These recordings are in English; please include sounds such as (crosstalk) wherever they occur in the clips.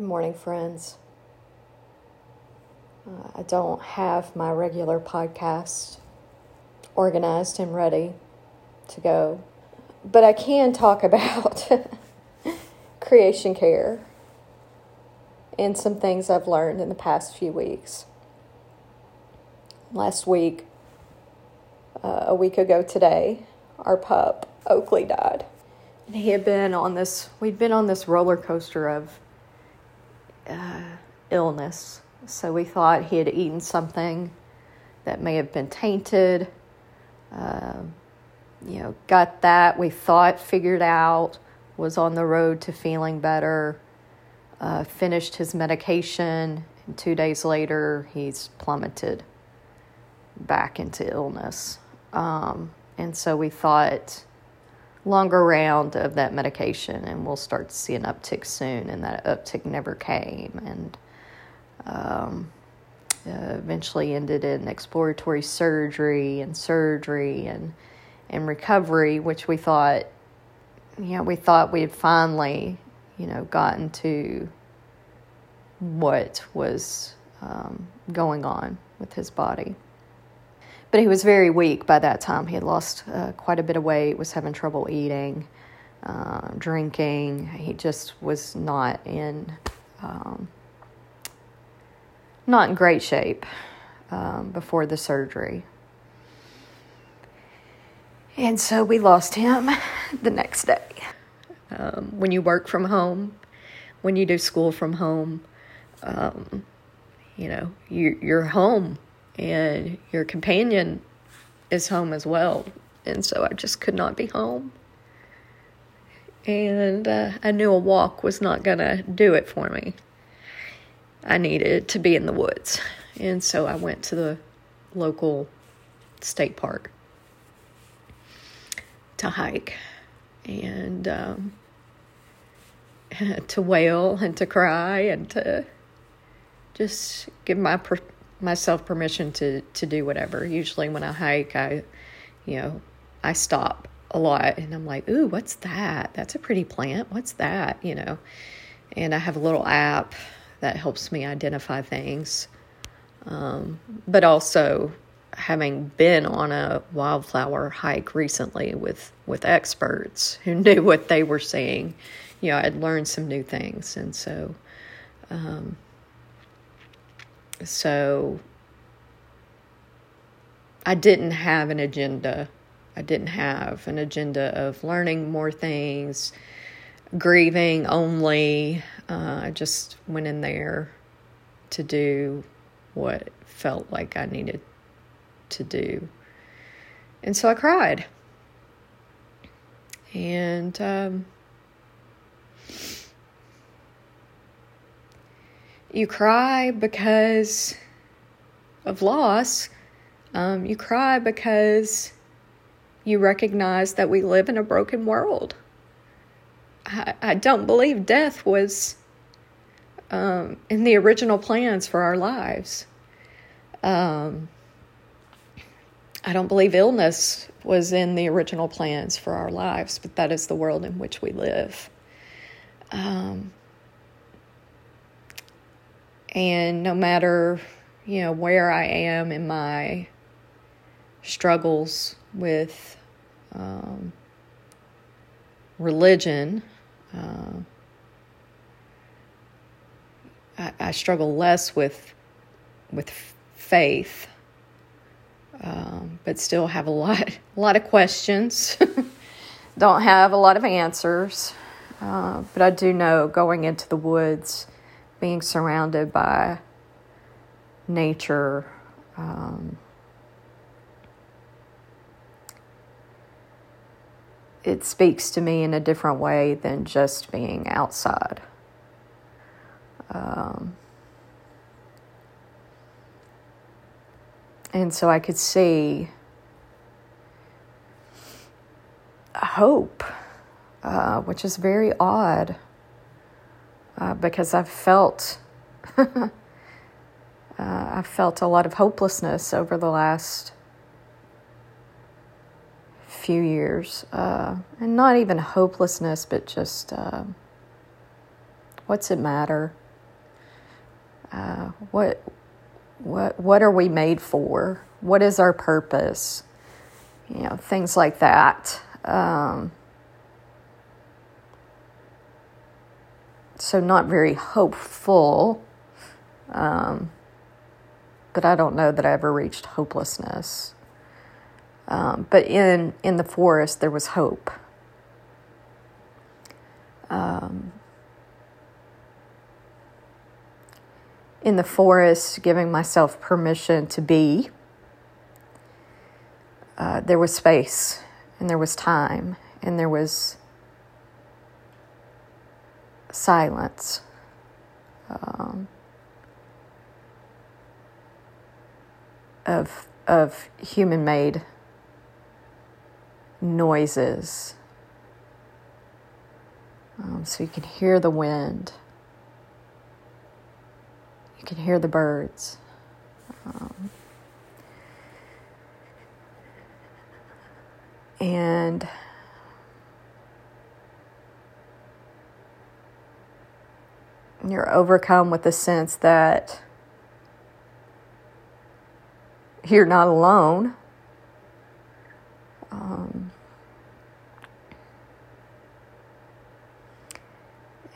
Good morning, friends. Uh, I don't have my regular podcast organized and ready to go, but I can talk (laughs) about (laughs) creation care and some things I've learned in the past few weeks. Last week, uh, a week ago today, our pup, Oakley, died. And he had been on this, we'd been on this roller coaster of uh, illness. So we thought he had eaten something that may have been tainted. Uh, you know, got that. We thought figured out, was on the road to feeling better, uh, finished his medication, and two days later, he's plummeted back into illness. Um, and so we thought longer round of that medication and we'll start to see an uptick soon and that uptick never came and um, uh, eventually ended in exploratory surgery and surgery and and recovery which we thought you know we thought we had finally you know gotten to what was um, going on with his body but he was very weak by that time. He had lost uh, quite a bit of weight, was having trouble eating, uh, drinking. He just was not in um, not in great shape um, before the surgery. And so we lost him (laughs) the next day. Um, when you work from home, when you do school from home, um, you know, you, you're home and your companion is home as well. And so I just could not be home. And uh, I knew a walk was not going to do it for me. I needed to be in the woods. And so I went to the local state park to hike and um, (laughs) to wail and to cry and to just give my per- myself permission to to do whatever. Usually when I hike, I you know, I stop a lot and I'm like, "Ooh, what's that? That's a pretty plant. What's that?" you know. And I have a little app that helps me identify things. Um, but also having been on a wildflower hike recently with with experts who (laughs) knew what they were seeing, you know, I'd learned some new things and so um, so I didn't have an agenda. I didn't have an agenda of learning more things, grieving only. Uh, I just went in there to do what felt like I needed to do. And so I cried. And um, You cry because of loss. Um, you cry because you recognize that we live in a broken world. I, I don't believe death was um, in the original plans for our lives. Um, I don't believe illness was in the original plans for our lives, but that is the world in which we live. Um, and no matter, you know, where I am in my struggles with um, religion, uh, I, I, struggle less with with faith, um, but still have a lot (laughs) a lot of questions. (laughs) Don't have a lot of answers, uh, but I do know going into the woods being surrounded by nature. Um, it speaks to me in a different way than just being outside. Um, and so I could see hope, uh, which is very odd uh, because I've felt (laughs) uh, I've felt a lot of hopelessness over the last few years, uh, and not even hopelessness, but just uh, what's it matter? Uh, what what what are we made for? What is our purpose? You know, things like that. Um, so not very hopeful. Um, but I don't know that I ever reached hopelessness. Um, but in in the forest, there was hope. Um, in the forest, giving myself permission to be. Uh, there was space, and there was time, and there was silence. Um, of of human made noises. Um, so you can hear the wind. You can hear the birds. Um, and you're overcome with the sense that you're not alone. Um,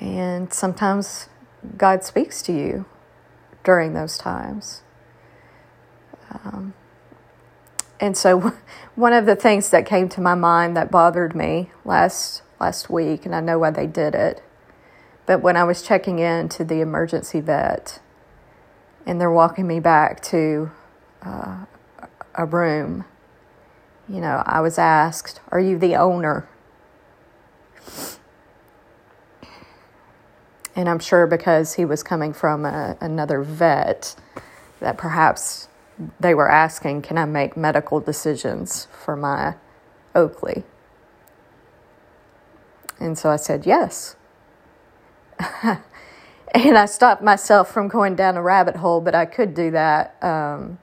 and sometimes God speaks to you during those times. Um, and so, (laughs) one of the things that came to my mind that bothered me last last week, and I know why they did it, but when I was checking in to the emergency vet, and they're walking me back to uh, a room, you know, I was asked, Are you the owner? And I'm sure because he was coming from a, another vet, that perhaps they were asking, Can I make medical decisions for my Oakley? And so I said, Yes. (laughs) and I stopped myself from going down a rabbit hole, but I could do that. Um,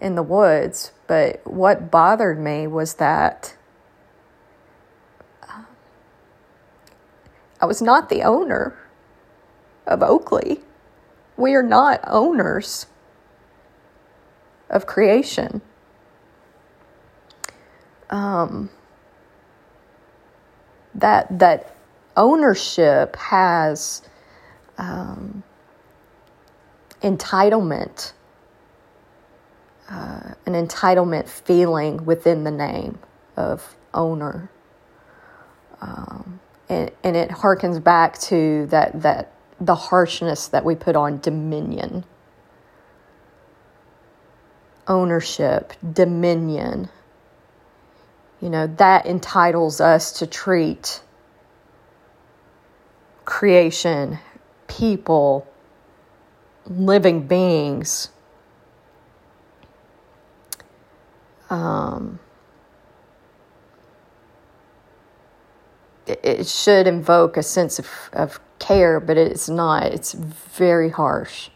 in the woods. But what bothered me was that um, I was not the owner of Oakley. We are not owners of creation. Um, that that ownership has um, entitlement uh, an entitlement feeling within the name of owner. Um, and, and it harkens back to that, that the harshness that we put on dominion. Ownership, dominion. You know, that entitles us to treat creation, people, living beings um, it, it should invoke a sense of, of care, but it's not. It's very harsh.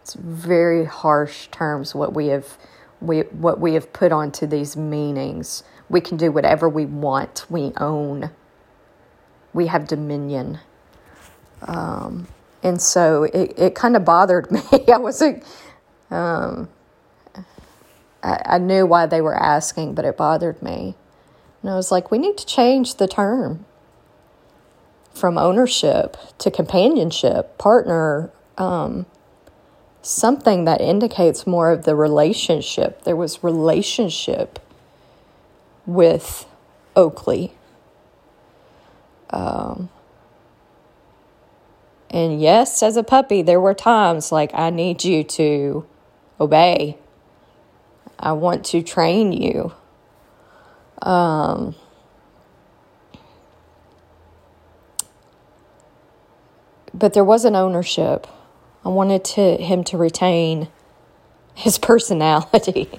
It's very harsh terms what we have we what we have put onto these meanings. We can do whatever we want. We own. We have dominion. Um, and so it, it kind of bothered (laughs) me. I was um, I, I knew why they were asking, but it bothered me. And I was like, we need to change the term from ownership to companionship, partner, um, something that indicates more of the relationship. There was relationship with Oakley. Um, and yes, as a puppy, there were times like, I need you to obey. I want to train you. Um, but there was an ownership. I wanted to him to retain his (laughs) personality.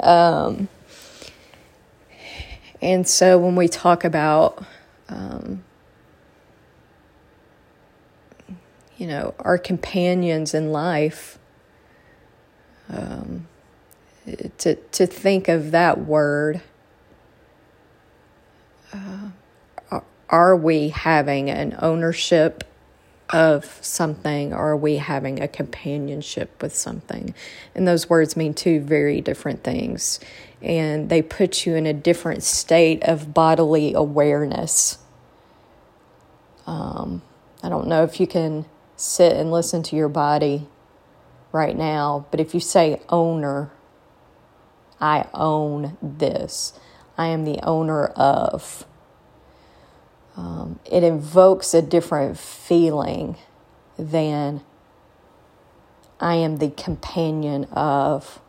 um, and so when we talk about, um, you know, our companions in life, um, to to think of that word. Uh, are we having an ownership of something or are we having a companionship with something? And those words mean two very different things. And they put you in a different state of bodily awareness. Um, I don't know if you can sit and listen to your body right now, but if you say owner, I own this, I am the owner of um, it invokes a different feeling than I am the companion of.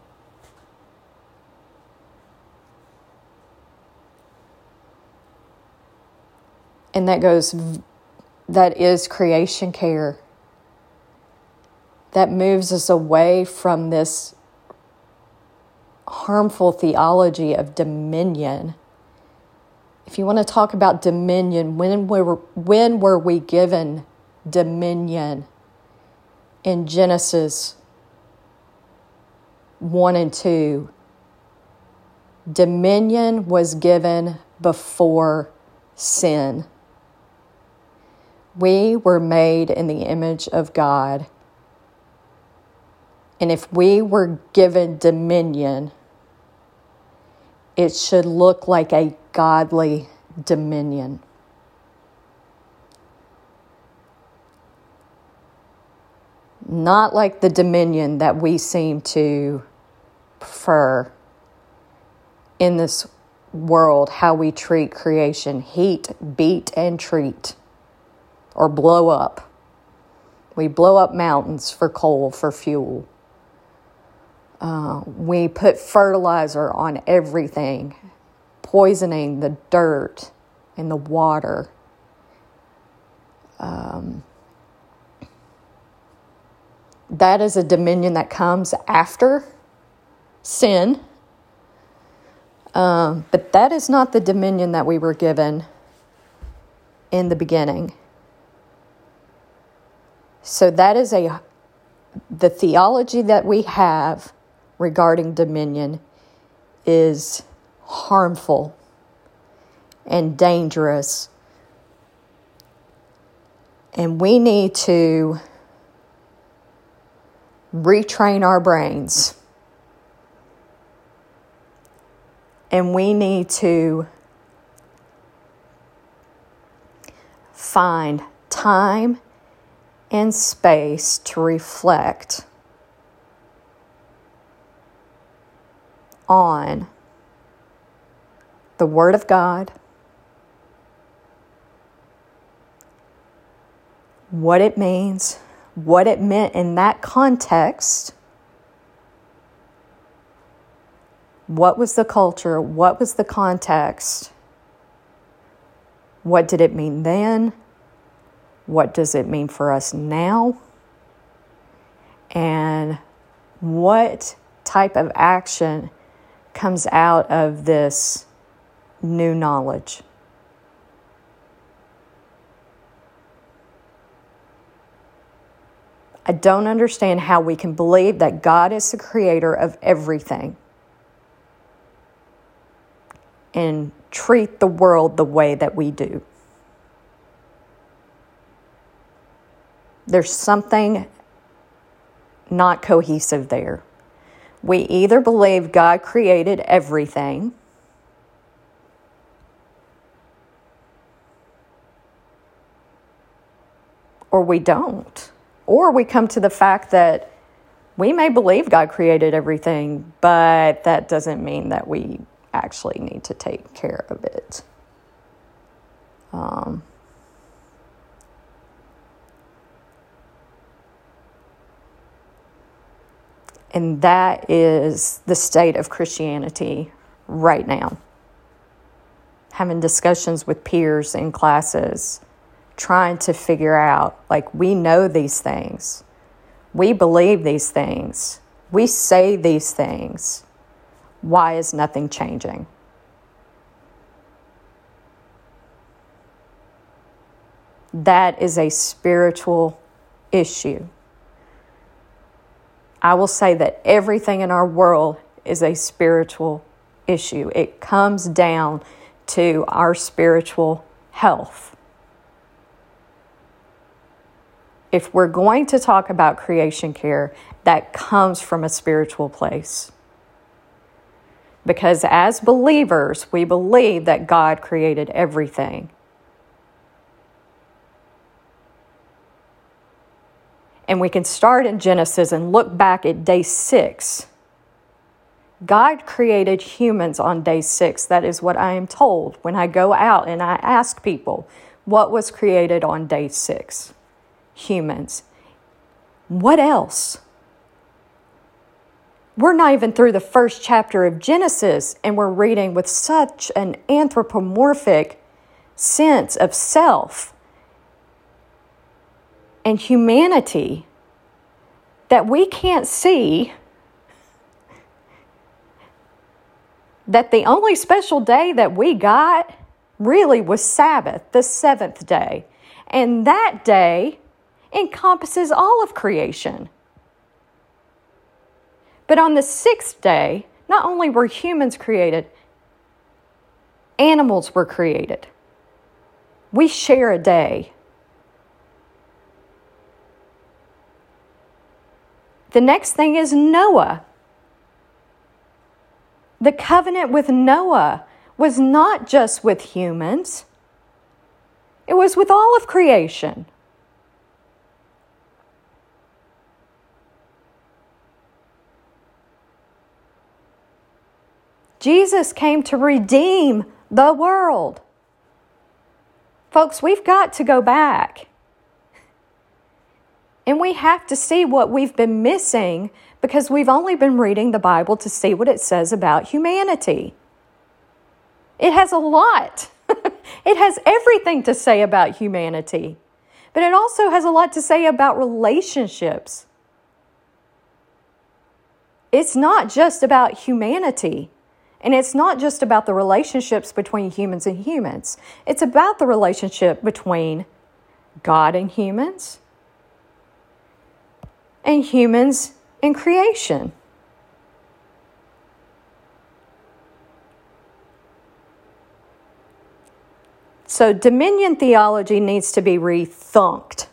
And that goes, that is creation care. That moves us away from this harmful theology of dominion if you want to talk about dominion, when were, when were we given dominion? In Genesis 1 and 2, dominion was given before sin. We were made in the image of God. And if we were given dominion, it should look like a godly dominion. Not like the dominion that we seem to prefer in this world, how we treat creation heat, beat, and treat, or blow up. We blow up mountains for coal, for fuel. Uh, we put fertilizer on everything poisoning the dirt and the water. Um, that is a dominion that comes after sin. Um, but that is not the dominion that we were given in the beginning. So that is a the theology that we have regarding dominion is harmful and dangerous. And we need to retrain our brains. And we need to find time and space to reflect on the Word of God, what it means, what it meant in that context. What was the culture? What was the context? What did it mean then? What does it mean for us now? And what type of action comes out of this new knowledge. I don't understand how we can believe that God is the creator of everything and treat the world the way that we do. There's something not cohesive there. We either believe God created everything or we don't. Or we come to the fact that we may believe God created everything, but that doesn't mean that we actually need to take care of it. Um, and that is the state of Christianity right now. Having discussions with peers in classes trying to figure out like, we know these things, we believe these things, we say these things. Why is nothing changing? That is a spiritual issue. I will say that everything in our world is a spiritual issue. It comes down to our spiritual health. if we're going to talk about creation care, that comes from a spiritual place. Because as believers, we believe that God created everything. And we can start in Genesis and look back at day six. God created humans on day six. That is what I am told when I go out and I ask people what was created on day six humans. What else? We're not even through the first chapter of Genesis, and we're reading with such an anthropomorphic sense of self and humanity that we can't see that the only special day that we got really was Sabbath, the seventh day. And that day encompasses all of creation. But on the sixth day, not only were humans created, animals were created. We share a day. The next thing is Noah. The covenant with Noah was not just with humans, it was with all of creation. Jesus came to redeem the world. Folks, we've got to go back. And we have to see what we've been missing because we've only been reading the Bible to see what it says about humanity. It has a lot, (laughs) it has everything to say about humanity, but it also has a lot to say about relationships. It's not just about humanity. And it's not just about the relationships between humans and humans, it's about the relationship between God and humans and humans and creation. So, dominion theology needs to be rethunked.